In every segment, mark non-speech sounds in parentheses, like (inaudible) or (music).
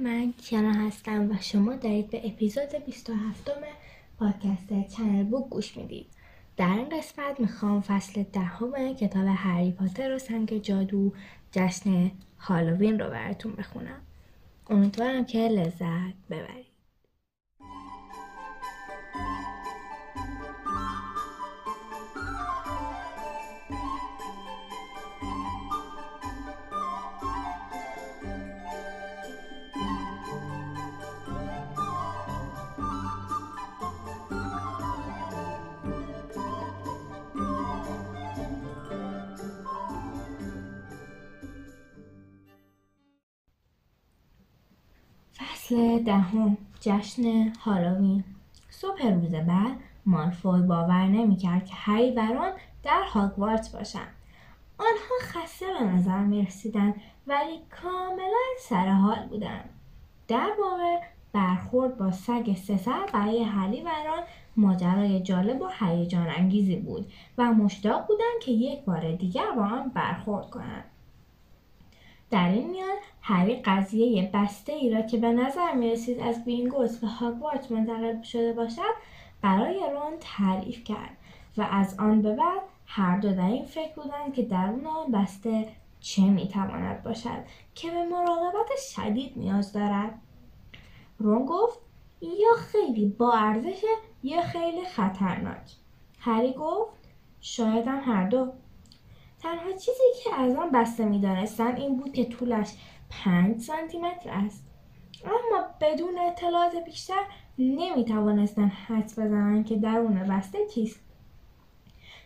من کیانا هستم و شما دارید به اپیزود 27 پادکست چنل بوک گوش می‌دید. در این قسمت می‌خوام فصل دهم کتاب هری پاتر و سنگ جادو جشن هالووین رو براتون بخونم. امیدوارم که لذت ببرید. دهم جشن هالووین. صبح روز بعد مالفوی باور نمی‌کرد که هری بران در هاگوارتس باشند آنها خسته به نظر می‌رسیدند ولی کاملا سرحال بودند در واقع برخورد با سگ سسر برای هری بران ماجرای جالب و هیجان انگیزی بود و مشتاق بودند که یک بار دیگر با آن برخورد کنند در این میان هری قضیه بسته ای را که به نظر می رسید از بینگوس و هاگوارت منتقل شده باشد برای رون تعریف کرد و از آن به بعد هر دو در این فکر بودند که درون آن بسته چه می‌تواند باشد که به مراقبت شدید نیاز دارد. رون گفت یا خیلی با ارزش یا خیلی خطرناک. هری گفت شاید هم هر دو. تنها چیزی که از آن بسته می‌دانستند این بود که طولش پنج سانتیمتر است. اما بدون اطلاعات بیشتر نمی توانستند حدس بزنند که درون بسته چیست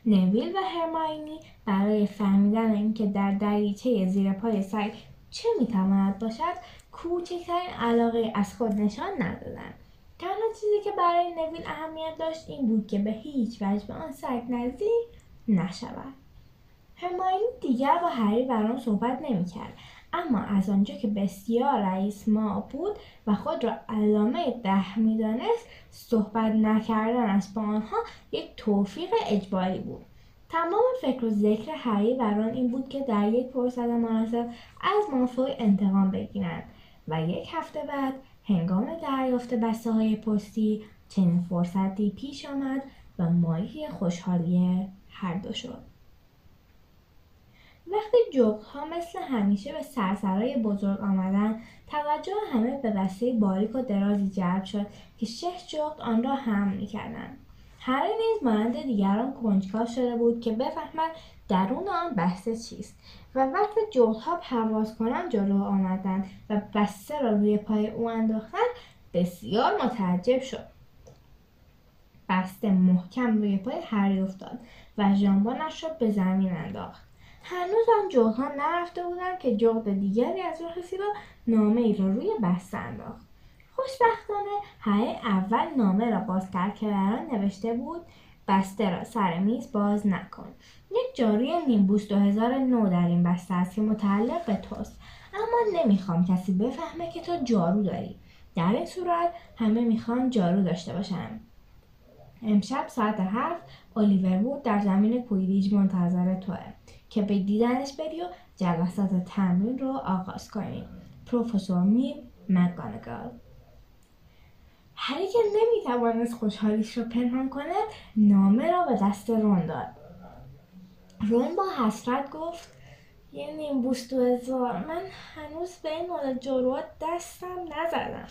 نویل و هرماینی برای فهمیدن اینکه در دریچه زیر پای سگ چه می‌تواند باشد کوچکترین علاقه از خود نشان ندادند. تنها چیزی که برای نویل اهمیت داشت این بود که به هیچ وجه به آن سگ نزدیک نشود. هرماینی دیگر با هری برام صحبت نمی‌کرد. اما از آنجا که بسیار رئیس ما بود و خود را علامه ده می‌دانست صحبت نکردنش با آنها یک توفیق اجباری بود. تمام فکر و ذکر هری بران این بود که در یک فرصت مناسب از مافوی انتقام بگیرند و یک هفته بعد هنگام دریافت بسته های پستی چنین فرصتی پیش آمد و مایه خوشحالی هر دو شد. وقتی ها مثل همیشه به سرسرای بزرگ آمدن توجه همه به بسته باریک و درازی جلب شد که شش جغد آن را هم می‌کردند. هری نیز مانند دیگران کنجکاو شده بود که بفهمد درون آن بسته چیست و وقتی جغدها پرواز کنند جلو آمدند و بسته را روی پای او انداختند بسیار متعجب شد. بسته محکم روی پای هری افتاد و ژامبونش را به زمین انداخت. هنوز هم جغدها نرفته بودند که جغد دیگری از راه سیبا نامه ای را روی بسته انداخت. خوشبختانه هری اول نامه را باز کرد که در آن نوشته بود بسته را سر میز باز نکن. یک جاروی نیمبوس 2009 در این بسته است که متعلق به توست. اما نمی‌خوام کسی بفهمه که تو جارو داری. در این صورت همه می‌خوان جارو داشته باشن. امشب ساعت هفت الیور وود در زمین کویریج منتظر توه. که به دیدنش بری و جلسات تمرین رو آغاز کنیم. پروفسور میر مکگانگال. هری که نمی‌توانست خوشحالیش رو پنهان کند نامه را به دست رون داد. رون با حسرت گفت یه نیم بوست و هزار من هنوز به این مدل جروات دستم نزدم.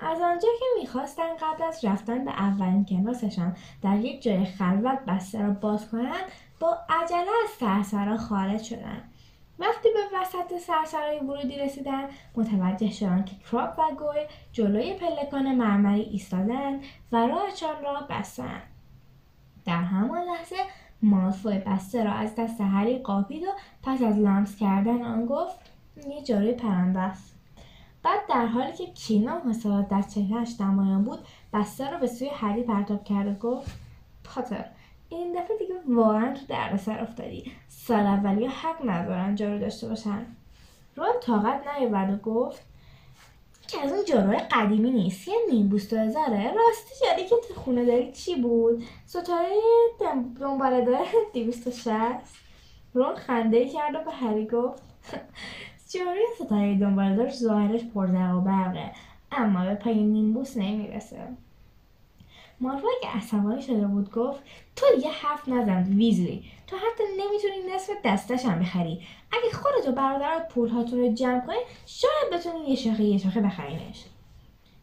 از آنجا که می‌خواستن قبل از رفتن به اولین کلاسشان در یک جای خلوت بسته را باز کنند با عجله از سرسرا خارج شدند وقتی به وسط سرسرای ورودی رسیدن متوجه شدند که کراپ و گوی جلوی پلکان مرمری ایستادند و راهشان را بستند در همان لحظه مالفوی بسته را از دست هری قاپید و پس از لمس کردن آن گفت یه جاروی پرنده است. بعد در حالی که کینا و در چهرهش نمایان بود بسته را به سوی هری پرتاب کرد و گفت پاتر این دفعه دیگه واقعا تو سر افتادی. سال اولی حق ندارن جارو داشته باشن. رون طاقت نیاورد و گفت که از اون جاروهای قدیمی نیست. یه نیم بوست و هزاره. راستی جاری که تو خونه داری چی بود؟ ستاره دنباله داره (laughs) دیویست و شست. رون خنده کرد و به هری گفت (laughs) جوری ستاره دنبالدار ظاهرش پرزر و برقه. اما به پای نیمبوس نمی‌رسه. مالفوی که عصبانی شده بود گفت تو دیگه حرف نزن ویزلی. تو حتی نمی‌تونی نصف دستش هم بخری. اگه خودت و برادرات پولهاتون رو جمع کنی شاید بتونی یه شاخه یه شاخه بخرینش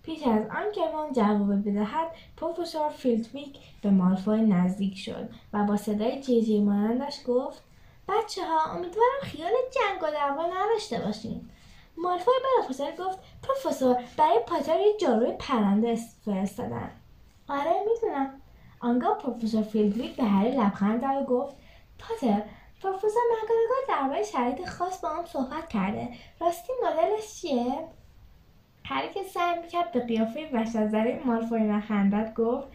پیش از آن که جواب بدهد پروفسور فلیت‌ویک به مالفوی نزدیک شد و با صدای جیغ جیغی مانندش گفت بچه ها امیدوارم خیال جنگ و دعوا نداشته باشین. مالفوی بلافاصله گفت پروفسور برای پاتر یه جاروی پرنده فرستادن. آره می‌دونم. آنگاه پروفسور فلیت‌ویک به هری لبخند زد و گفت پاتر پروفسور مکگوناگال درباره شرایط خاص با هم صحبت کرده. راستی مدلش چیه؟ هری که سعی می‌کرد به قیافه وحشتزده مالفوی نخندد گفت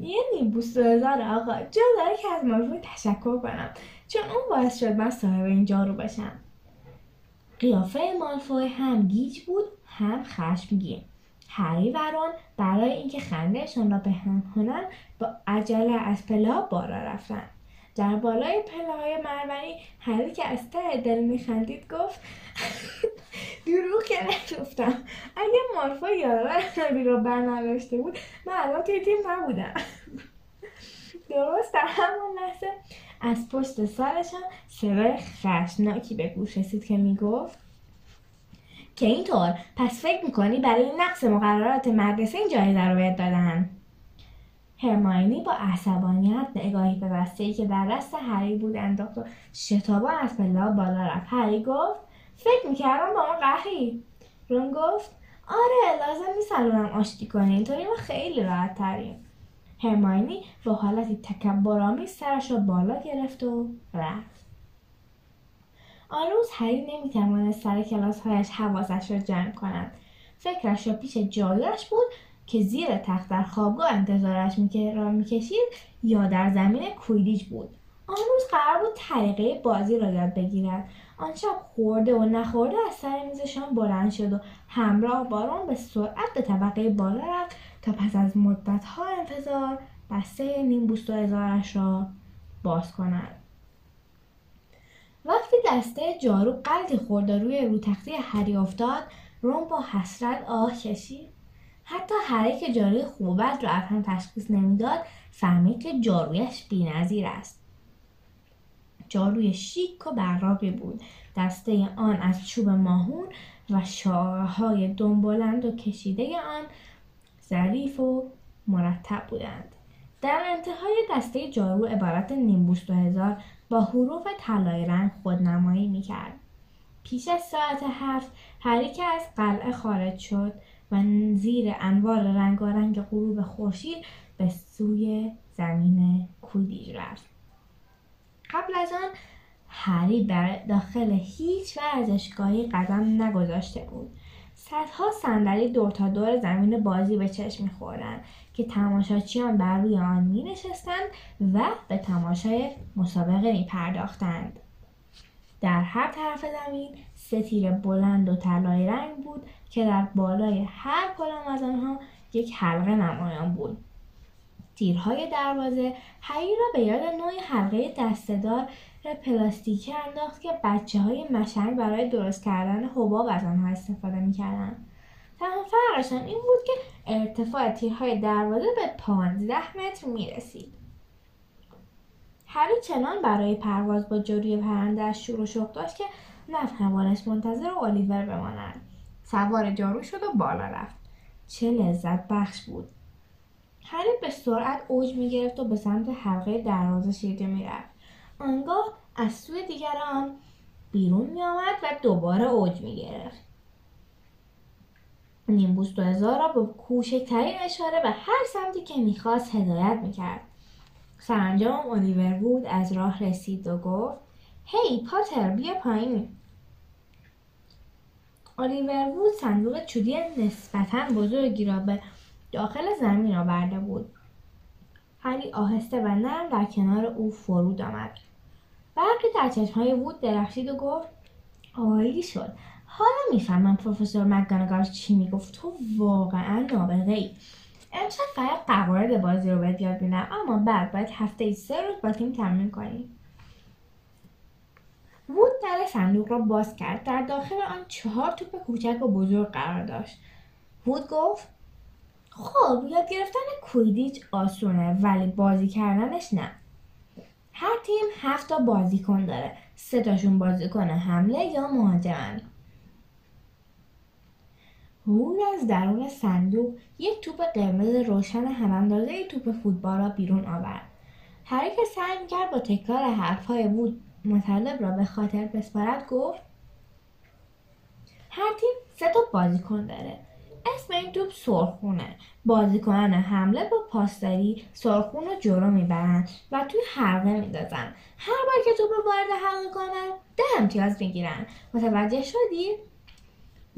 یه نیمبوس هزار آقا جا داره که از مالفوی تشکر کنم. چون اون باعث شد من صاحب این جارو باشم. قیافه مالفوی هم گیج بود هم خشمگین. رون برای اینکه خندهشان را کنند با عجله از پله بالا رفتند. در بالای پله مرمری هری که از ته دل میخندید گفت (laughs) دروغ که نگفتم. اگه مالفوی یادآور نبی را برنوشته بود من الان توی تیم نبودم. (laughs) درست در همون لحظه از پشت سرشان صدای خشناکی به گوش رسید که می‌گفت که اینطور پس فکر می‌کنی برای نقص مقررات مدرسه این جایزه رو بهت دادن؟ هرماینی با عصبانیت نگاهی به بسته که در دست هری بود انداخت و شتابان از پلا بالا رفت. هری گفت فکر می‌کردم با ما قهری. رون گفت آره لازم نیست الانم آشتی کنی اینطوری ما خیلی راحت تریم هرماینی با حالتی تکبرآمیز سرش را بالا گرفت و رفت. آن روز هری نمی‌توانست سر کلاسهایش حواسش را جمع کند. فکرش را پیش جایش بود که زیر تخت در خوابگاه انتظارش را می‌کشید یا در زمین کویلیج بود. آن روز قرار بود طریقه بازی را یاد بگیرد. آن شب خورده و نخورده از سر میزشان بلند شد و همراه باران به سرعت به طبقه بالا رفت تا پس از مدتها انتظار بسته نیم بوست و هزارش را باز کند. دسته جارو قلدی خورده روی رو تختی هری افتاد روم با حسرت آه کشید. حتی هری که جاروی خوب بد را هم تشخیص نمی‌داد فهمید که جارویش بینظیر است. جاروی شیک و براقی بود. دسته آن از چوب ماهون و شاقه های دنبالند و کشیده آن ظریف و مرتب بودند. در انتهای دسته جارو عبارت نیمبوست و هزار با حروف طلای رنگ خودنمایی می‌کرد. پیش از ساعت هفت هری که از قلعه خارج شد و زیر انوار رنگارنگ غروب خورشید به سوی زمین کودیج رفت. قبل از آن هری بر داخل هیچ ورزشگاهی قدم نگذاشته بود. صدها صندلی دور تا دور زمین بازی به چشم که تماشاچیان بر روی آن می نشستند و به تماشای مسابقه می پرداختند. در هر طرف زمین سه بلند و طلای رنگ بود که در بالای هر کدام از آنها یک حلقه نمایان بود تیرهای دروازه هری را به یاد نوعی حلقه دستهدار پلاستیکی انداخت که بچه های مشنگ برای درست کردن حباب از آنها استفاده می‌کردند تنها فرقشان این بود که ارتفاع تیرهای دروازه به پانزده متر می‌رسید. هری چنان برای پرواز با جوری پرندهاش شروع شوق داشت که نتوانست منتظر الیور بماند. سوار جارو شد و بالا رفت. چه لذت بخش بود. هری به سرعت اوج می‌گرفت و به سمت حلقه دروازه شیرجه می‌رفت. آنگاه از سوی دیگر آن بیرون میآمد و دوباره اوج می‌گرفت. نیمبوس دو هزار را با کوچکترین اشاره به هر سمتی که می‌خواست هدایت می‌کرد. سرانجام الیور بود از راه رسید و گفت هی پاتر بیا پایین. الیور وود صندوق چوبی نسبتا بزرگی را به داخل زمین آورده بود. هری آهسته و نرم در کنار او فرود آمد. برقی در چشمهای وود درخشید و گفت عالی شد. حالا می‌فهمم پروفسور مکگانگال چی می‌گفت. تو واقعا نابغه ای امشب فقط قواعد بازی رو بهت یاد میدم اما بعد باید هفته ای سه روز با تیم تمرین کنی وود در صندوق را باز کرد. در داخل آن چهار توپ کوچک و بزرگ قرار داشت. وود گفت خب یاد گرفتن کویدیچ آسونه ولی بازی کردنش نه. هر تیم هفت تا بازیکن داره. سه تاشون بازیکن حمله یا مهاجمن. وود از درون صندوق یک توپ قرمز روشن هماندازه توپ فوتبال را بیرون آورد. هری که سعی کرد با تکرار حرفهای وود مطلب را به خاطر بسپارد گفت هر تیم سه تا بازیکن داره. اسم این توپ سرخونه. بازیکنان حمله با پاسداری سرخون رو جلو می‌برند و توی حلقه میندازن. هر بار که توپ وارد حلقه کنن ده امتیاز می‌گیرن. متوجه شدی؟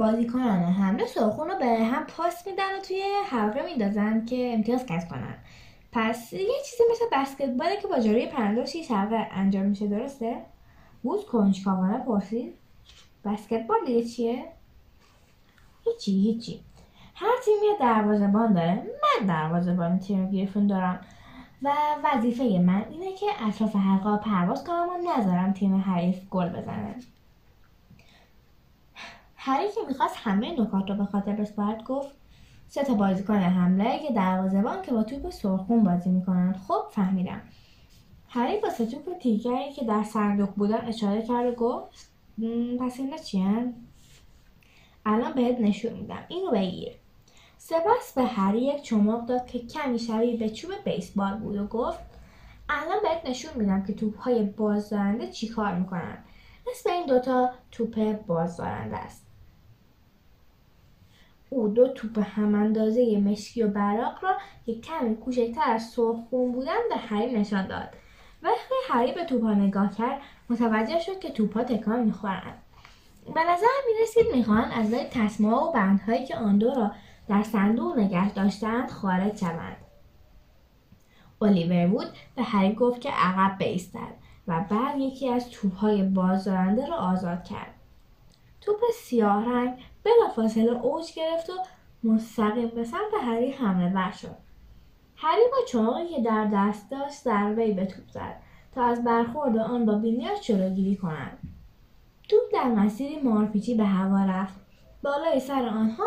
بازیکنان حمله سرخون رو به هم پاس میدن و توی حلقه میندازن که امتیاز کسب کنن. پس یه چیزی مثل بسکتباله که با جلوی پرنده و حلقه انجام میشه درسته؟ بود کنجکاوانه پرسید. بسکتبال دیگه چیه؟ هیچی هیچی. هر تیم یه دروازه‌بان داره. من دروازه‌بان تیم گریفون دارم. و وظیفه من اینه که اطراف حلقه پرواز کنم و نذارم تیم حریف گل بزنه. هری که می‌خواست همه نکات رو به خاطر بسپارد گفت سه تا بازیکن حمله که دروازه‌بان که با توپ سرخون بازی می‌کنن. خب فهمیدم. هری با سه توپ تیگری که در صندوق بودن اشاره کرد و گفت پس اینا چیه الان بهت نشون میدم. اینو بگیر. سپس به هری یک چماق داد که کمی شبیه به چوب بیسبال بود و گفت الان بهت نشون میدم که توپ های بازدارنده چی کار می‌کنن. مثل این دوتا توپ بازدارنده است. او دو توپ هم اندازه مشکی و براق را یک کمی کوچکتر از سرخون بودن به هری نشان داد. وقتی هری به توپها نگاه کرد متوجه شد که توپها تکان می‌خورند به نظر می‌رسید می‌خواهند از لای تسمه و بندهایی که آن دو را در صندوق نگه داشتند خارج شوند. الیور وود به هری گفت که عقب بیستد و بعد یکی از توپهای بازدارنده را آزاد کرد. توپ سیاه رنگ بلافاصله اوج گرفت و مستقیم به سمت هری حمله ور شد. هری با چماقی که در دست داشت ضربهای به توپ زد تا از برخورد آن با بینیاش جلوگیری کنند. توپ در مسیری مارپیچی به هوا رفت. بالای سر آنها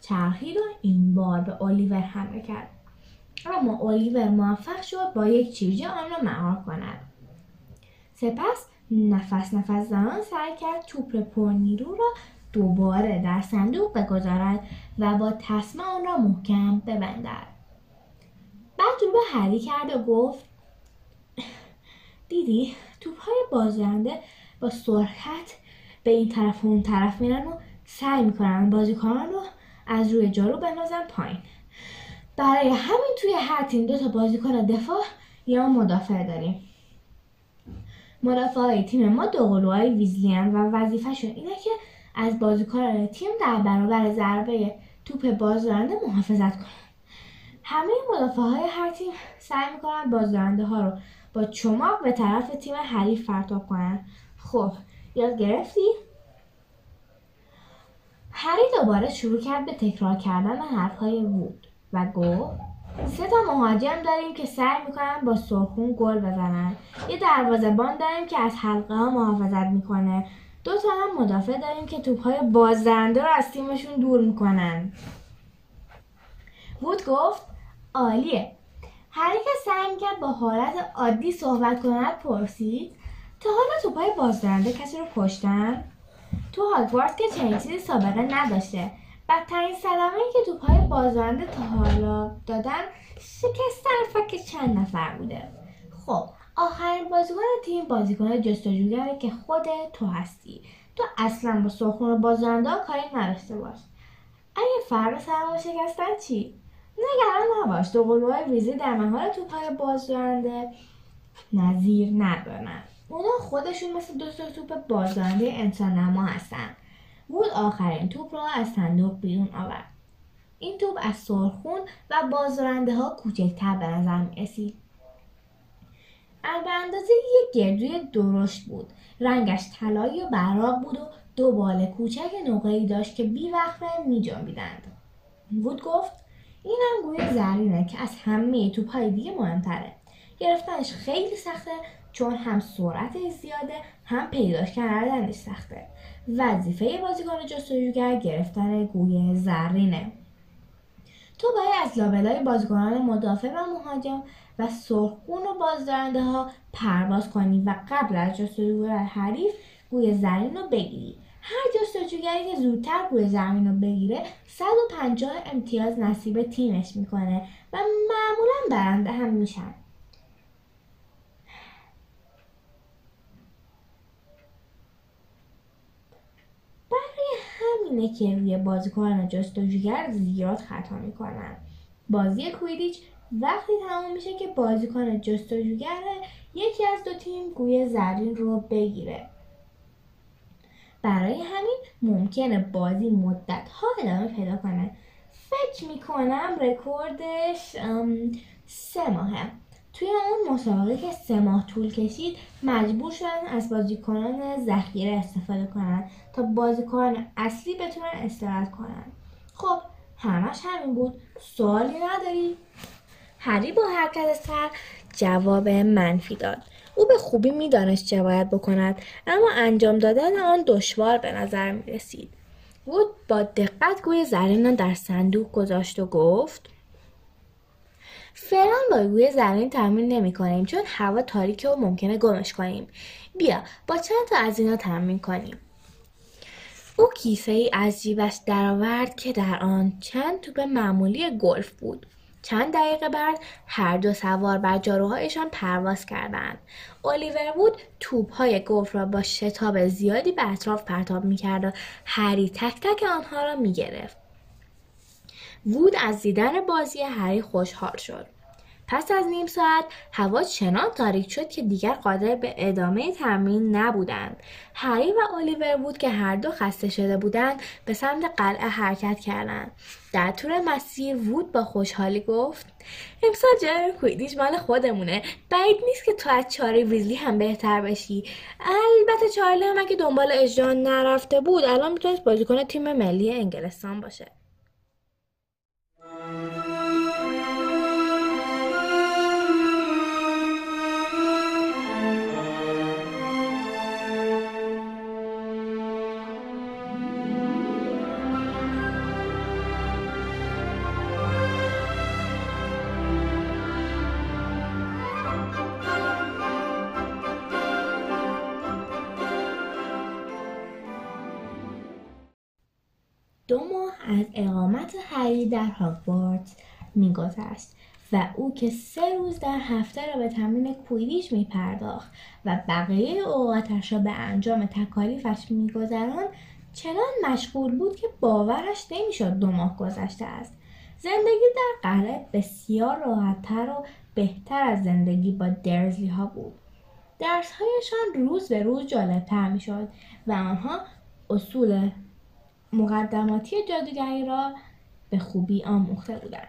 چرخید و این بار به الیور حمله کرد. اما الیور موفق شد با یک چیرجه آن را مهار کند. سپس نفس نفس زنان سعی کرد توپ پرنیرو را دوباره در صندوق بگذارد و با تسمه آن را محکم ببندد. بعد رو به هری کرد و گفت دیدی توپ های بازنده با سرعت به این طرف و اون طرف میرن و سعی می‌کنن بازیکنان رو از روی جارو بندازن پایین. برای همین توی هر تیم دو تا بازیکن دفاع یا مدافع داریم. مدافع تیم ما دو قلوهای ویزلیان و وظیفهشون اینه که از بازیکنان تیم در برابر ضربه توپ بازدارنده محافظت کنن همه مدافع های هر تیم سعی می‌کنن بازدارنده ها رو با چماق به طرف تیم حریف پرتاب کنن. خب یاد گرفتی؟ هری دوباره شروع کرد به تکرار کردن حرفهای وود و گفت سه تا مهاجم داریم که سعی می‌کنن با سرخون گل بزنن. یه دروازهبان داریم که از حلقه ها محافظت می‌کنه. دو تا هم مدافع داریم که توپ های بازدرنده رو از تیمشون دور می‌کنن. وود گفت عالیه. هری که سعی کرد با حالت عادی صحبت کند پرسید تا حالا توپ های بازدرنده کسی رو کشتن؟ تو هاگوارتس که چنین چیزی سابقه نداشته. بدترین صدمه که توپهای بازدارنده تا حالا دادن شکستن فکر چند نفر بوده. خب آخرین بازیکن تیم بازیکن جستجوگره که خود تو هستی. تو اصلا با سرخون بازدارنده ها کاری نداشته باش. اگه فردا سرما شکستن چی؟ نگران نباش. دو قلوهای ویزی در مهار توپهای بازدارنده نظیر ندارن. اونا خودشون مثل دو توپ بازدارنده انسان نما هستن. وود آخرین توپ را از صندوق بیرون آورد. این توپ از سرخون و بازدارنده ها کوچکتر به نظر می به اندازه یک گردوی درشت بود. رنگش طلایی و براق بود و دو بال کوچک نقرهای داشت که بیوقفه می جنبیدند. وود گفت این هم گوی زرینه که از همه توپ های دیگه مهمتره. گرفتنش خیلی سخته چون هم سرعت زیاده هم پیداش کردنش سخته. وظیفه بازیکن جستجوگر گرفتن گوی زرینه. تو باید از لابلای بازیکنان مدافع و مهاجم و سرخون و بازدارنده ها پرواز کنی و قبل از جستجوی حریف گوی زرین رو بگیری. هر جستجوگری که زودتر گوی زمین رو بگیره 150 امتیاز نصیب تیمش می‌کنه و معمولا برنده هم میشن. برای همینه که روی بازیکن جستجوگر زیاد خطا می‌کنن. بازی کویدیچ وقتی تمام میشه که بازیکن جستجوگر یکی از دو تیم گوی زرین رو بگیره. برای همین ممکنه بازی مدت ها ادامه پیدا کنه. فکر می‌کنم رکوردش سه ماهه. توی اون مسابقه که سه ماه طول کشید مجبور شدن از بازیکنان ذخیره استفاده کنن تا بازیکنان اصلی بتونن استراحت کنن. خب همش همین بود. سوالی نداری؟ هری با حرکت سر جواب منفی داد. او به خوبی می‌دانست چه باید بکند اما انجام دادن آن دشوار به نظر می رسید. وود با دقت گوی زرین در صندوق گذاشت و گفت فعلا با گوی زرین تمرین نمی کنیم چون هوا تاریکه و ممکنه گمش کنیم. بیا با چند تا از اینا تمرین کنیم. او کیسه ای از جیبش درآورد که در آن چند توپ معمولی گلف بود. چند دقیقه بعد هر دو سوار بر جاروهایشان پرواز کردند. الیور وود توپهای گفت را با شتاب زیادی به اطراف پرتاب می‌کرد و هری تک تک آنها را می‌گرفت. وود از دیدن بازی هری خوشحال شد. پس از نیم ساعت هوا چنان تاریک شد که دیگر قادر به ادامه تمرین نبودند. هری و الیور بود که هر دو خسته شده بودند به سمت قلعه حرکت کردند. در طول مسیر وود با خوشحالی گفت امسال جای کویدیش مال خودمونه. بعید نیست که تو از چاری ویزلی هم بهتر بشی. البته چارلی هم اگه دنبال اجرا نرفته بود الان می‌تونست بازیکن تیم ملی انگلستان باشه. در هاگوارتس میگذشت و او که سه روز در هفته را به تمرین کویدیش میپرداخت و بقیه اوقاتش را به انجام تکالیفش میگذراند چنان مشغول بود که باورش نمی‌شد دو ماه گذشته است. زندگی در قلعه بسیار راحتتر و بهتر از زندگی با درزلی ها بود. درسهایشان روز به روز جالبتر می‌شد و آنها اصول مقدماتی جادوگری را به خوبی آموخته بودند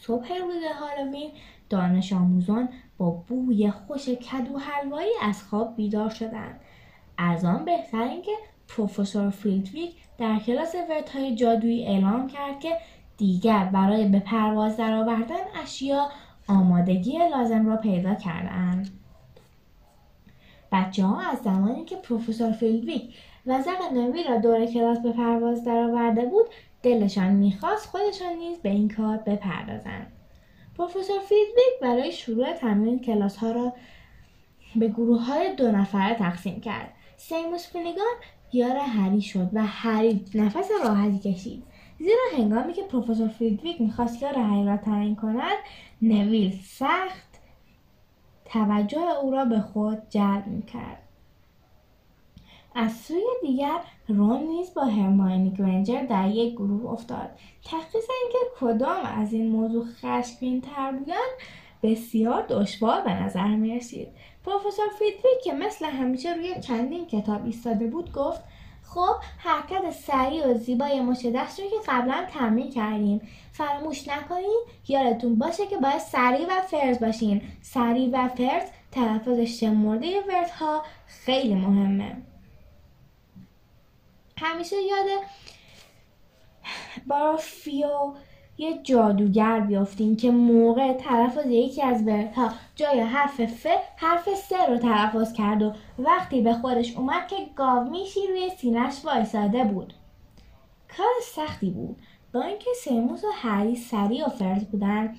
صبح روز هالوین دانش آموزان با بوی خوش کدو حلوایی از خواب بیدار شدند. از آن بهتر اینکه پروفسور فریدریک در کلاس های جادویی اعلام کرد که دیگر برای به پرواز درآوردن اشیا آمادگی لازم را پیدا کردند بچه ها از زمانی که پروفسور فلیت‌ویک وزغ نویل را دور کلاس به پرواز درآورده بود دلشان می‌خواست خودشان نیز به این کار بپردازند. پروفسور فلیت‌ویک برای شروع تمرین کلاس ها را به گروه های دو نفره تقسیم کرد. سیموس فینیگان یار هری شد و هری نفس راحتی کشید. زیرا هنگامی که پروفسور فلیت‌ویک می‌خواست یار هری را تعیین کند نویل سخت توجه او را به خود جلب می‌کرد. از سوی دیگر رون نیز با هرماینی گرنجر در یک گروه افتاد. تشخیص اینکه کدام از این موضوع خشمگین تر بودند بسیار دشوار به نظر می رسید پروفسور فیدریک که مثل همیشه روی چندین کتاب ایستاده بود گفت خب حرکت سریع و زیبای مچ دست رو که قبلا تمرین کردیم. فراموش نکنین یادتون باشه که باید سریع و فرز باشین. سریع و فرز تلفظ شمرده وردها خیلی مهمه. همیشه یاد بارفیو یه جادوگر بیافتیم که موقع تلفظ یکی از وردها جای حرف ف حرف س رو تلفظ کرد و وقتی به خودش اومد که گاو میشی روی سینش وایساده بود. کار سختی بود. با اینکه سیموس و هری سریع و فرز بودن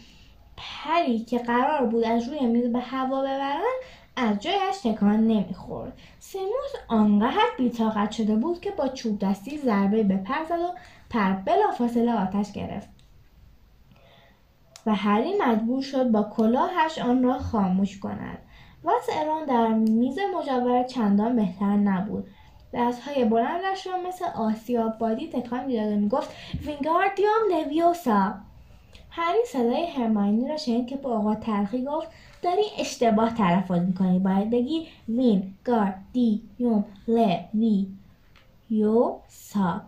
پری که قرار بود از روی میز به هوا ببرن از جایش تکان نمی‌خورد. سیموس آنقدر بیتاقت شده بود که با چوب دستی ضربه به پر زد و پر بلافاصله آتش گرفت. و هری مجبور شد با کلاهش آن را خاموش کند. وضع ایران در میز مجاور چندان بهتر نبود. دستهای بلندش را مثل آسیاب بادی تکان می‌داد و می‌گفت وینگاردیوم لویوسا. هری صدای هرماینی را شنید که با آقا تلخی گفت داری اشتباه تلفظ می‌کنی. باید بگی وین گار دی یوم ل وی یو سا.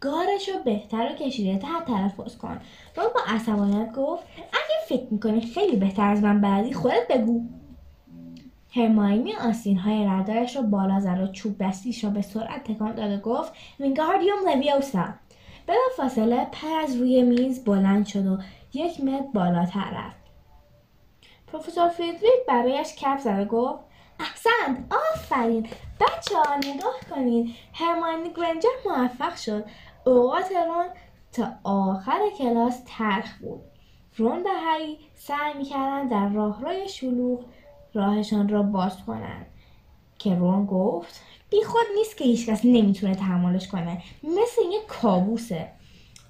گارش رو بهتر و کشیده تر تلفظ کن. رون با عصبانیت گفت اگه فکر می‌کنی خیلی بهتر از من بلدی خودت بگو. هرماینی آسین های ردایش رو بالا زد و چوب دستیش را به سرعت تکان داد و گفت وینگاردیوم لویوسا. بلا فاصله پر از روی میز بلند شد و یک متر بالاتر رفت. پروفسور فریدریک برایش کف زد و گفت احسنت آفرین! بچه ها نگاه کنید هرماینی گرنجر موفق شد. اوقات رون تا آخر کلاس تلخ بود. رون و هری سعی می‌کردند در راهروی شلوغ راهشان را باز کنند. که رون گفت بی خود نیست که هیچکس نمی‌تونه تحملش کنه. مثل یک کابوسه.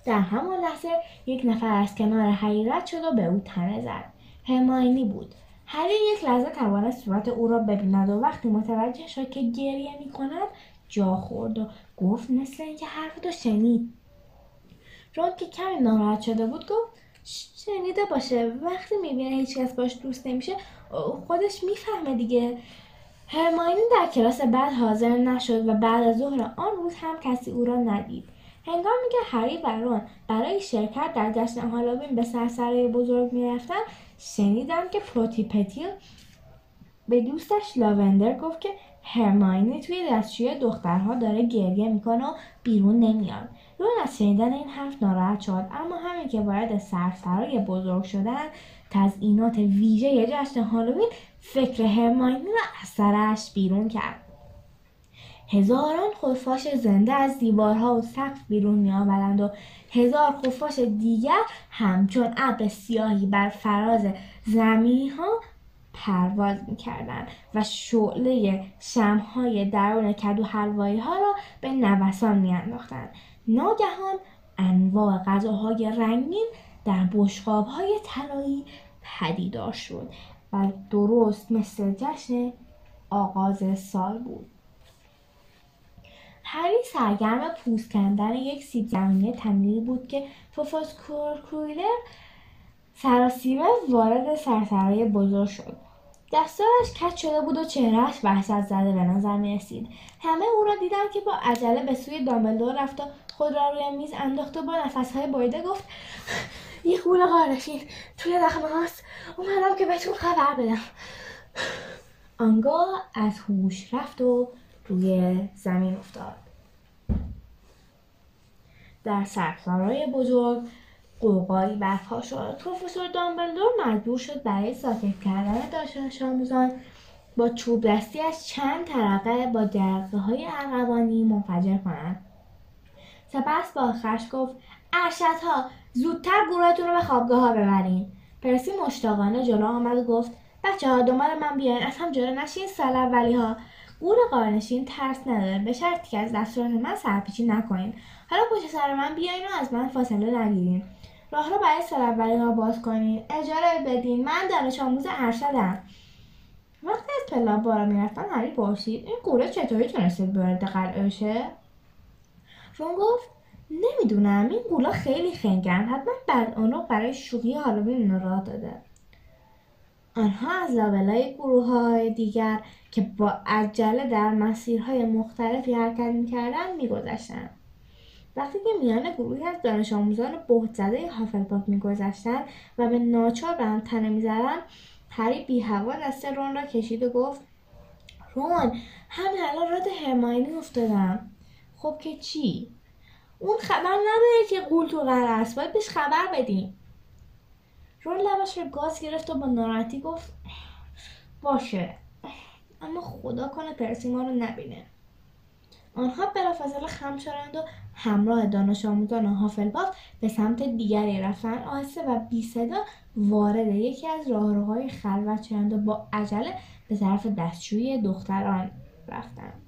در همان لحظه یک نفر از کنار رد شد و به او تنه زد. هماینی بود. هری یک لحظه توانست صورت او را ببیند و وقتی متوجه شد که گریه می کند جا خورد و گفت مثل اینکه حرفتو شنید. رون که کمی ناراحت شده بود گفت شنیده باشه. وقتی می‌بینه هیچکس باش دوست نمیشه خودش می‌فهمه دیگه. هرماینی در کلاس بعد حاضر نشد و بعد از ظهر آن روز هم کسی او را ندید. هنگامی که هری و رون برای شرکت در جشن هالووین به سرسرای بزرگ می‌رفتند شنیدم که پروتی پتیل به دوستش لاوندر گفت که هرماینی توی دستشوی دخترها داره گریه می‌کنه و بیرون نمیاد. رون از شنیدن این حرف ناراحت شد اما همین که وارد سرسرای بزرگ شدن تزئینات ویژه جشن هالووین فکر هرماینی را از بیرون کرد. هزاران خفاش زنده از دیوارها و سقف بیرون میآورند و هزار خفاش دیگر همچون ابر سیاهی بر فراز زمین ها پرواز می‌کردند و شعله شمهای درون کدو حلوایی ها را به نوسان میانداختند. ناگهان انواع غذاهای رنگین در بشقاب های طلایی پدیدار شد و درست مثل جشن آغاز سال بود. هری سرگرم پوست کندن یک سیب زمینی تمیری بود که پروفاس کورکویلر سراسیمه وارد سرسرای بزرگ شد. دستارش کت شده بود و چهرهش وحشت زده به نظر می رسید. همه او را دیدند که با عجله به سوی دامبلدور رفت و خود را روی میز انداخت و با نفسهای بریده گفت یه گول قارشین توی دخمه هاست. اومدم که بهتون خبر بدم. آنگاه از هوش رفت و روی زمین افتاد. در سرسرای بزرگ قوقایی برپا شد. پروفسور دامبلدور مجبور شد برای ساکت کردن دانش آموزان با چوب دستیش چند طرقه با درقه های ارغوانی منفجر کنند. سپس با خش گفت ارشدها زودتر گروهتون رو به خوابگاه ها ببرین. پرسی مشتاقانه جلو آمد و گفت بچه ها دنبال من بیاین از هم جلو نشین سال اولی ها گور قارنشین ترس نداره. به شرطی که از دستورات من سرپیچی نکنین. حالا پشت سر من بیاین و از من فاصله نگیرین. راه رو برای اولی ها باز کنین. اجاره بدین. من دانش آموز ارشدم. وقتی از پلا بالا می‌رفتن هری پرسید این گوره چطوری تونستید وارد قلعه بشه؟ رون گفت نمی‌دونم. این گولا خیلی خنگن. حتما بعد رو برای شوخی هالووین راه داده. آنها از لابلای گروه های دیگر که با عجله در مسیرهای مختلفی حرکت می‌کردند میگذشتند. وقتی که میان گروهی از دانش آموزان بهت زده هافلپاف میگذشتند و به ناچار به هم تنه می‌زدند هری بی هوا دست رون را کشید و گفت رون همین الان رد هرماینی افتادم خب که چی؟ اون خبر نداره که قول تو قرار است باید بهش خبر بدیم. رون لبش رو گاز گرفت و با ناراحتی گفت باشه. اما خدا کنه پرسی ما رو نبینه. آنها بلافاصله خم شدند و همراه دانش آموزان هافلباف به سمت دیگری رفتند آهسته و بی صدا وارد یکی از راهروهای خلوت شدند و با عجله به طرف دستشویی دختران رفتند.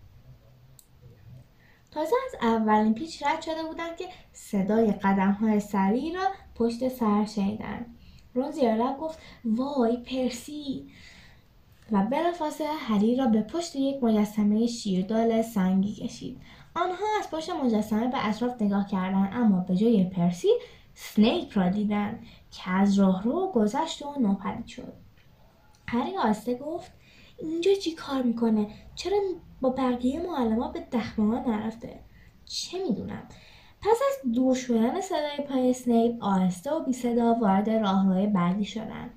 تازه از اولین پیچ رد شده بودند که صدای قدم های سریع را پشت سر شنیدند. رون زیر گفت وای پرسی. و بلافاصله هری را به پشت یک مجسمه شیردال سنگی کشید. آنها از پشت مجسمه به اطراف نگاه کردند اما به جای پرسی سنیپ را دیدند که از راهرو گذشت و ناپدید شد. هری آسته گفت اینجا چی کار می‌کنه؟ چرا با بقیه معلما به دخمه ها نرفته؟ چه می‌دونم؟ پس از دور شدن صدای پای سنیپ آهسته و بی صدا وارد راهروی بعدی شدند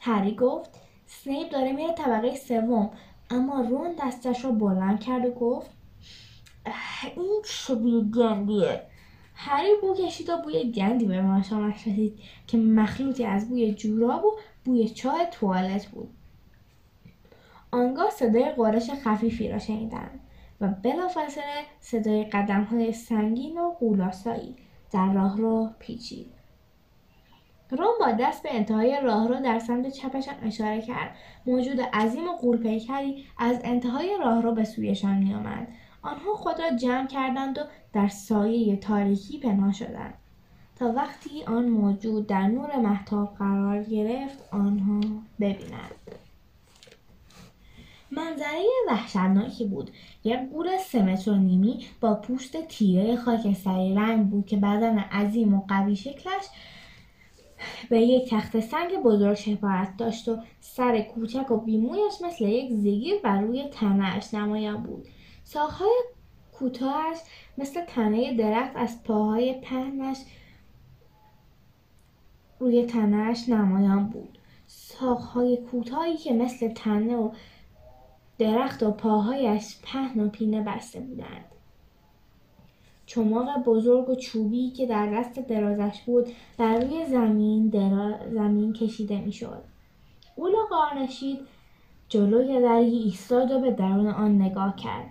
هری گفت سنیپ داره میره طبقه سوم اما رون دستش رو بلند کرد و گفت این چه بوی گندیه. هری بو کشید و بوی گندی به ماشامش رسید که مخلوطی از بوی جوراب و بوی چای توالت بود. آنگاه صدای قرش خفیفی را شنیدند و بلافاصله صدای قدم های سنگین و قولاسایی در راه را پیچید. روم با دست به انتهای راهرو در سمت چپشان اشاره کرد. موجود عظیم و قولپیکری از انتهای راهرو به سویشان میآمد. آنها خود را جمع کردند و در سایه تاریکی پنهان شدند. تا وقتی آن موجود در نور محتاب قرار گرفت آنها ببینند. منظره وحشتناکی بود. یک گور سه و نیمی با پوست تیره خاکستری رنگ بود که بدن عظیم و قوی شکلش به یک تخت سنگ بزرگ شباهت داشت و سر کوچک و بیمویش مثل یک زگیر بر روی تنهاش نمایان بود. ساقهای کوتاهش مثل تنه درخت از پاهای پهنش روی تنهاش نمایان بود. ساقهای کوتاهی که مثل تنه و درخت و پاهایش پهن و پینه بسته بودند. چماق بزرگ و چوبی که در دست درازش بود در روی زمین زمین کشیده می‌شد. قول قارنشید جلوی دری ایستاد و به درون آن نگاه کرد.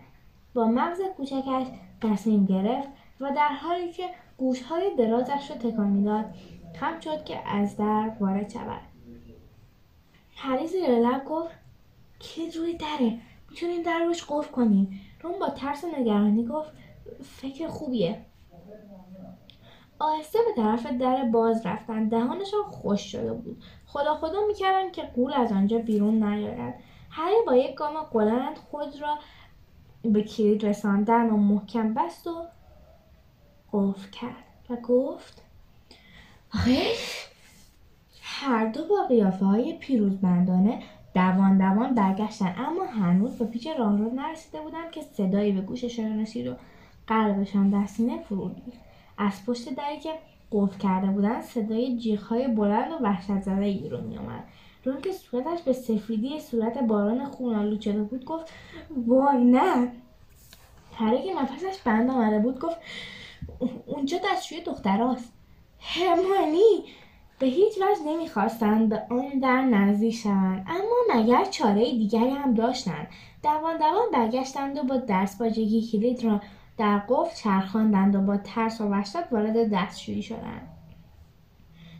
با مغز کوچکش تصمیم گرفت و در حالی که گوشهای درازش را تکان می‌داد خم شد که از در وارد شود. هری زیر لب گفت کلید روی دره. می‌تونیم در روش قفل کنیم. رون با ترس و نگرانی گفت فکر خوبیه. آهسته به طرف در باز رفتن. دهانشان خوش شده بود. خدا خدا می‌کردن که قول از آنجا بیرون نیاید. هری با یک گام بلند خود را به کلید رساندن و محکم بست و قفل کرد و گفت آخه هر دو با قیافه های پیروزمندانه دوان دوان برگشتن. اما هنوز به پیچ راهرو نرسیده بودند که صدایی به گوششان رسید و قلبشان در سینه فرود از پشت دری که قفل کرده بودند صدای جیغهای بلند و وحشت زده بیرون میآمد. رون که صورتش به سفیدی صورت باران خون آلود شده بود گفت وای نه. هری که نفسش بند آمده بود گفت اونجا دستشوی دختراست. هرمانی به هیچ وجه نمی‌خواستند به آن در نزدیک شوند اما مگر چاره دیگری هم داشتند دوان دوان برگشتند و با دست باجگی کلید را در قفل چرخاندند و با ترس و وحشت وارد دستشویی شدند.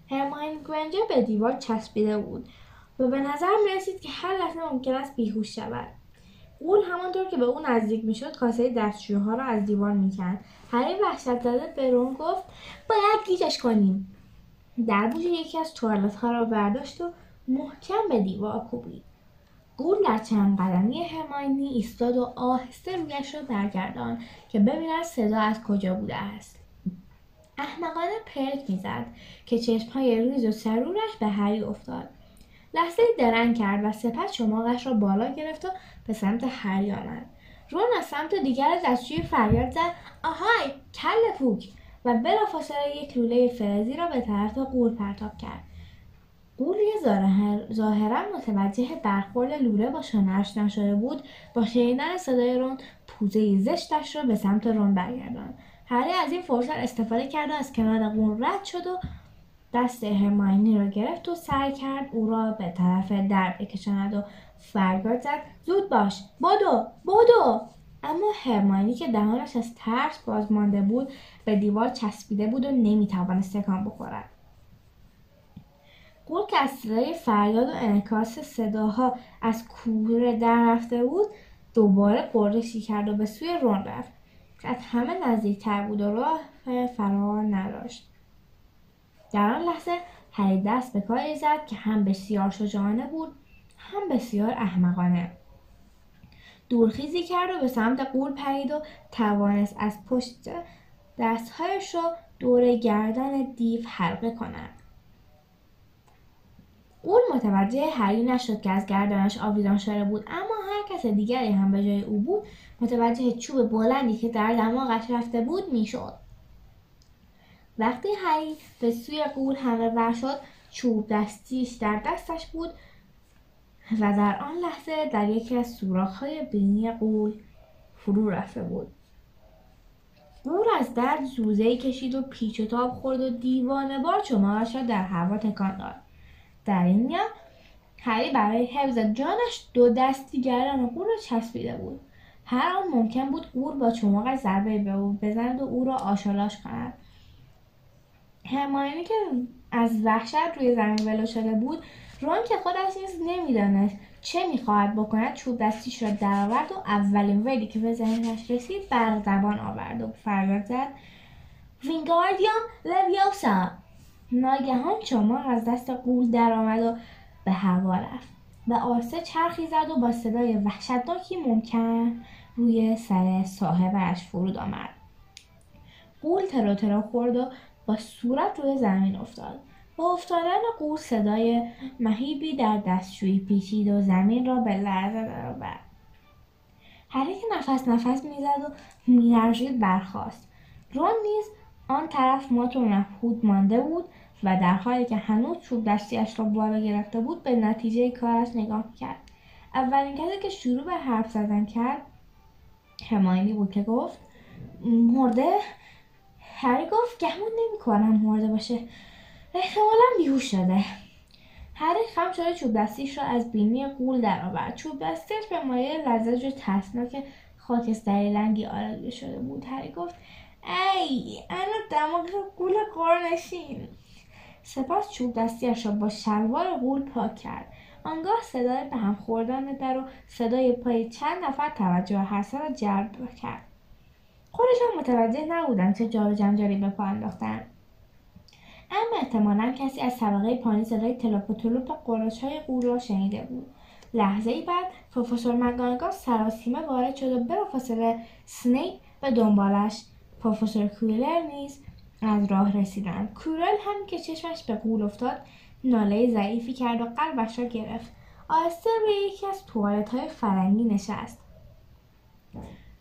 هرماین گرنجر به دیوار چسبیده بود و به نظر می رسید که هر لحظه ممکن است بیهوش شود. قول همانطور که به او نزدیک می‌شد کاسه دستشویها را از دیوار می‌کند. هری وحشت زده به رون گفت باید گیجش کنیم. در بوج یکی از توالت ها را برداشت و محکم به دیوار کوبید. گول در چند قدمی هماینی ایستاد و آهسته رویش را برگردان که ببیند صدا از کجا بوده است. احمقانه پرک می‌زد که چشمهای ریز و سرورش به هری افتاد. لحظه درنگ کرد و سپس چماقش را بالا گرفت و به سمت هری آمد. رون از سمت دیگر دستشوی فریاد زد. آهای کل پوک! و بلافاصله یک لوله فلزی را به طرف قول پرتاب کرد. قول ظاهرا متوجه برخورد لوله با شانهاش نشده بود با شنیدن صدای رون پوزه زشتش را به سمت رون برگردان هری از این فرصت استفاده کرد و از کنار قول رد شد و دست هرماینی را گرفت و سعی کرد او را به طرف در بکشاند و فریاد زد. زود باش. بدو بدو اما هرماینی که دهانش از ترس باز مانده بود به دیوار چسبیده بود و نمی‌توانست تکان بخورد. قول که از صدای فریاد و انعکاس صداها از کوره در رفته بود دوباره قرشی کرد و به سوی رون رفت. که از همه نزدیکتر بود و راه فرار نداشت. در آن لحظه هری دست به کاری زد که هم بسیار شجاعانه بود هم بسیار احمقانه. دورخیزی کرد و به سمت قول پرید و توانست از پشت دستهایش را دور گردن دیو حلقه کند. قول متوجه هری نشد که از گردنش آویزان شده بود اما هر کس دیگری هم به جای او بود متوجه چوب بلندی که در دماغش رفته بود می‌شد. وقتی هری به سوی قول حمله ور شد چوب دستیش در دستش بود و در آن لحظه در یکی از سوراخ‌های بینی قول فرو رفته بود. قول از درد زوزه کشید و پیچ و تاب خورد و دیوانه بار چماقش را در هوا تکان داد. در این میان هری برای حفظ جانش دو دستی گردن قول را چسبیده بود. هر آن ممکن بود قول با چماقش ضربه به او بزند و او را آشالاش کند. هرماینی که از وحشت روی زمین ولو شده بود رون که خودش نیز نمی‌دانست چه می‌خواهد بکند. چوب دستیش را درآورد و اولین ویلی که به ذهنش رسید بر زبان آورد و فریاد زد. وینگاردیوم لویوسا ناگهان چماق از دست قول درآمد و به هوا رفت. و آسه چرخی زد و با صدای وحشتناکی ممکن روی سر صاحبش فرود آمد. قول ترو ترو خورد و با صورت روی زمین افتاد. با افتادن قول صدای مهیبی در دستشویی پیچید و زمین را به لرزه درآورد. هری که نفس نفس می‌زد و میلرزید برخاست. رون نیز آن طرف مات و مبهوت مانده بود و در حالی که هنوز چوب دستیاش را بالا گرفته بود به نتیجه کارش نگاه کرد اولین کسی که شروع به حرف زدن کرد هماینی بود که گفت مرده؟ هری گفت گمون نمی‌کنم مرده باشه. احتمالا بیهوش شده. هری خم شده چوب دستیش را از بینی قول درآورد. چوب دستیش به مایه لزج و ترسناک خاکستری لنگی آرزو شده بود. هری گفت ای انا دماغ قول قرنشین سپس چوب دستیش را با شلوار قول پاک کرد. آنگاه صدای به هم خوردن در و صدای پای چند نفر توجه هر را جلب کرد. خودشان متوجه نبودند چه جار جنجالی به پا انداختند. اما احتمالا کسی از طبقه پایین صدای تلوپ و تلوپ قرش های قول را شنیده بود. لحظه ای بعد پروفسور مگانگا سراسیمه وارد شد و بلافاصله سنیپ به دنبالش. پروفسور کویلر نیز از راه رسیدند کورل هم که چشمش به قول افتاد ناله ضعیفی کرد و قلبش را گرفت. آهسته روی یکی از توالت های فرنگی نشست.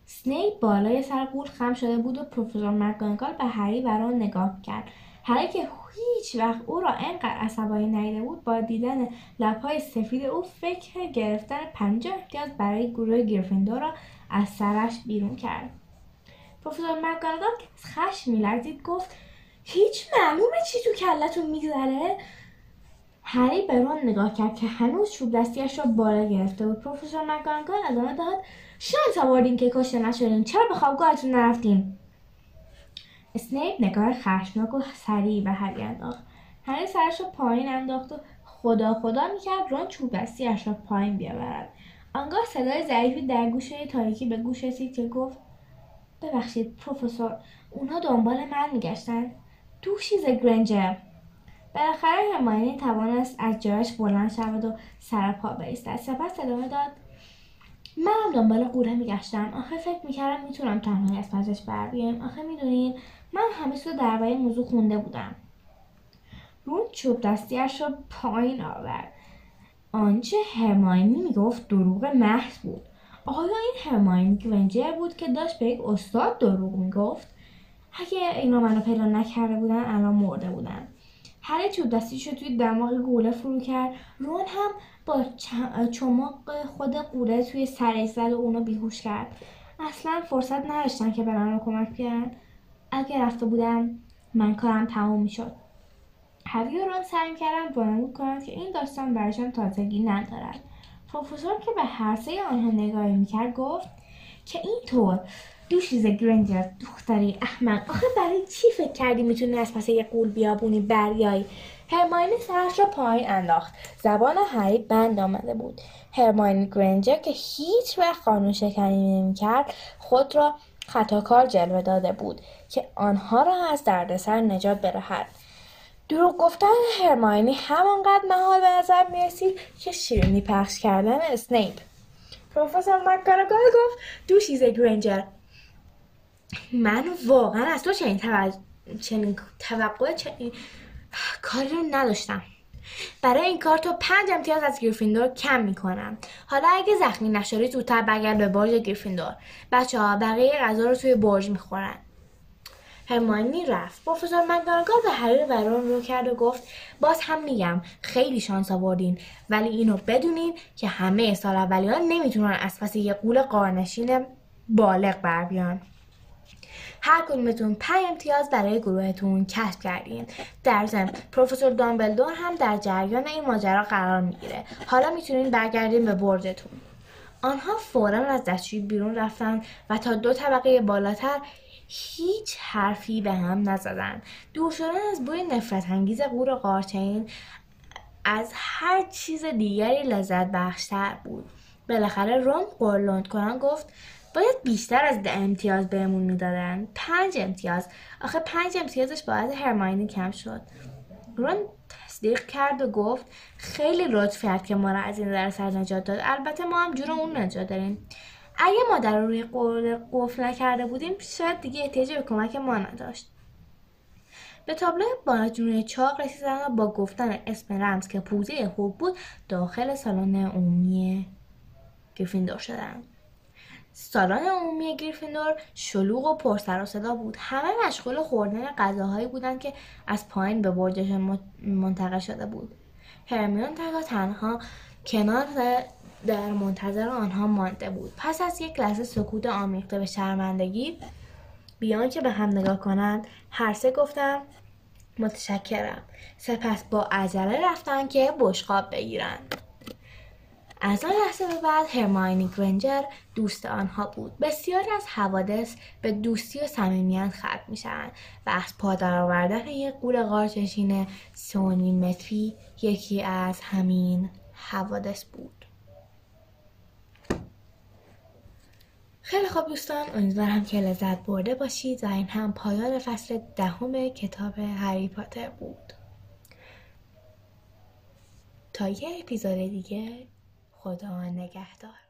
سنیپ بالای سر قول خم شده بود و پروفسور مکگونگال به هری و نگاه کرد. هری که هیچ وقت او را انقدر عصبانی ندیده بود با دیدن لبهای سفید او فکر گرفتن پنجاه امتیاز برای گروه گریفیندور را از سرش بیرون کرد. پروفسور مکگونگال که از خشم میلرزید گفت هیچ معلومه چی تو کلتون میگذره؟ هری به رون نگاه کرد که هنوز چوب دستیش را بالا گرفته بود. پروفسور مکگونگال ادامه داد شانس آوردین که کشته نشدین. چرا به خوابگاهتون نرفتین؟ اسنیپ نگاه خشمناک و سریع به هری انداخت. هری سرش را پایین انداخت و خدا خدا می‌کرد رون چوب دستیاش را پایین بیاورد. آنگاه صدای ضعیفی در گوشه تاریکی به گوش رسید که گفت ببخشید پروفسور اونها دنبال من میگشتند دوشیز گرنجر بالاخره هماینی توانست از جایش بلند شود و سر پا بایستد. سپس ادامه داد منم دنبال قوره میگشتم. آخه فکر می‌کردم می‌تونم تنهایی از پسش بر بیایم. آخه می‌دونین من همه چیز درباره موضوع خونده بودم. رون چوب دستیش را پایین آورد. آنچه هرماینی می‌گفت دروغ محض بود. آیا این هرماینی گرنجر بود که داشت به یک استاد دروغ می‌گفت؟ اگه اینا منو پیدا نکرده بودن الان مرده بودن. هری چوب دستیشو توی دماغ گوله فرو کرد. رون هم با چماق خود قوله توی سرش زد و اونو بیهوش کرد. اصلا فرصت نداشتن که برن رو کمک بیارن. اگه رفته بودن من کارم تموم می‌شد. هری و رون سعی کردن وانمود کنند که این داستان برایشان تازگی ندارد. پروفسور که به هر سه آنها نگاهی می‌کرد گفت که اینطور. دوشیز گرنجر دختری احمق. آخه برای چی فکر کردی می‌تونی از پس یه قول بیابونی بریایی؟ هرماینی سرش را پایین انداخت. زبان هری بند آمده بود. هرماینی گرنجر که هیچ وقت قانون شکنی نمی‌کرد خود را خطاکار جلوه داده بود. که آنها را از دردسر نجات بدهد دروغ گفتن هرماینی همانقدر محال به نظر می‌رسید که شیرینی پخش کردن اسنیپ. پروفسور مکگوناگال گفت دو شیز گرنجر من واقعا از تو چنین توقع چنین توقع چنین کاری رو نداشتم. برای این کار تو پنج امتیاز از گریفیندور کم می‌کنم. حالا اگه زخمی نشدی زودتر برگرد به برج گریفیندور. بچه ها بقیه غذا رو توی برج می‌خورن. هرماینی رفت. پروفسور مکگوناگال به هری و رون رو کرد و گفت باز هم میگم خیلی شانس آوردین. ولی اینو بدونین که همه سال اولیان نمی‌تونن از پس یه قول قارنشین بالغ بر بیان. هر کدومتون پنج امتیاز برای گروهتون کسب کردین. در ضمن پروفسور دامبلدور هم در جریان این ماجرا قرار می‌گیره. حالا می‌تونین برگردین به برجتون. آنها فورا از دستشویی بیرون رفتن و تا دو طبقه بالاتر هیچ حرفی به هم نزدن. دور شدن از بوی نفرت انگیز قور قارچین از هر چیز دیگری لذت بخشتر بود. بالاخره روم قرلند کنان گفت باید بیشتر از ده امتیاز بهمون می‌دادن. پنج امتیاز. آخه پنج امتیازش باید هرماینی کم شد. رون تصدیق کرد و گفت خیلی لطف کرد که ما را از این درصد نجات داد. البته ما هم جور اون نجات داریم. اگه ما در روی قول قفل نکرده بودیم شاید دیگه احتیاجی به کمک ما نداشت. به تابلو بانجون چاق رسیدن و با گفتن اسم رمز که پوزه خوب بود داخل سالن عمومی گریفیندور شدن. سالن عمومی گریفیندور شلوغ و پرسر و صدا بود. همه مشغول خوردن غذاهایی بودند که از پایین به برجشان منتقل شده بود. هرمیون تنها تنها کنار در منتظر آنها مانده بود. پس از یک لحظه سکوت آمیخته به شرمندگی بیان که به هم نگاه کنند هر سه گفتم متشکرم. سپس با عجله رفتن که بشقاب بگیرند. از آن لحظه به بعد هرماینی گرنجر دوست آنها بود. بسیاری از حوادث به دوستی و صمیمیت ختم می‌شوند و از پادر آوردن یک قول قارچشین سونی متری یکی از همین حوادث بود. خیلی خوب دوستان امیدوارم که لذت برده باشید و این هم پایان فصل دهم کتاب هری پاتر بود. تا یه اپیزود دیگه خدا نگهدار.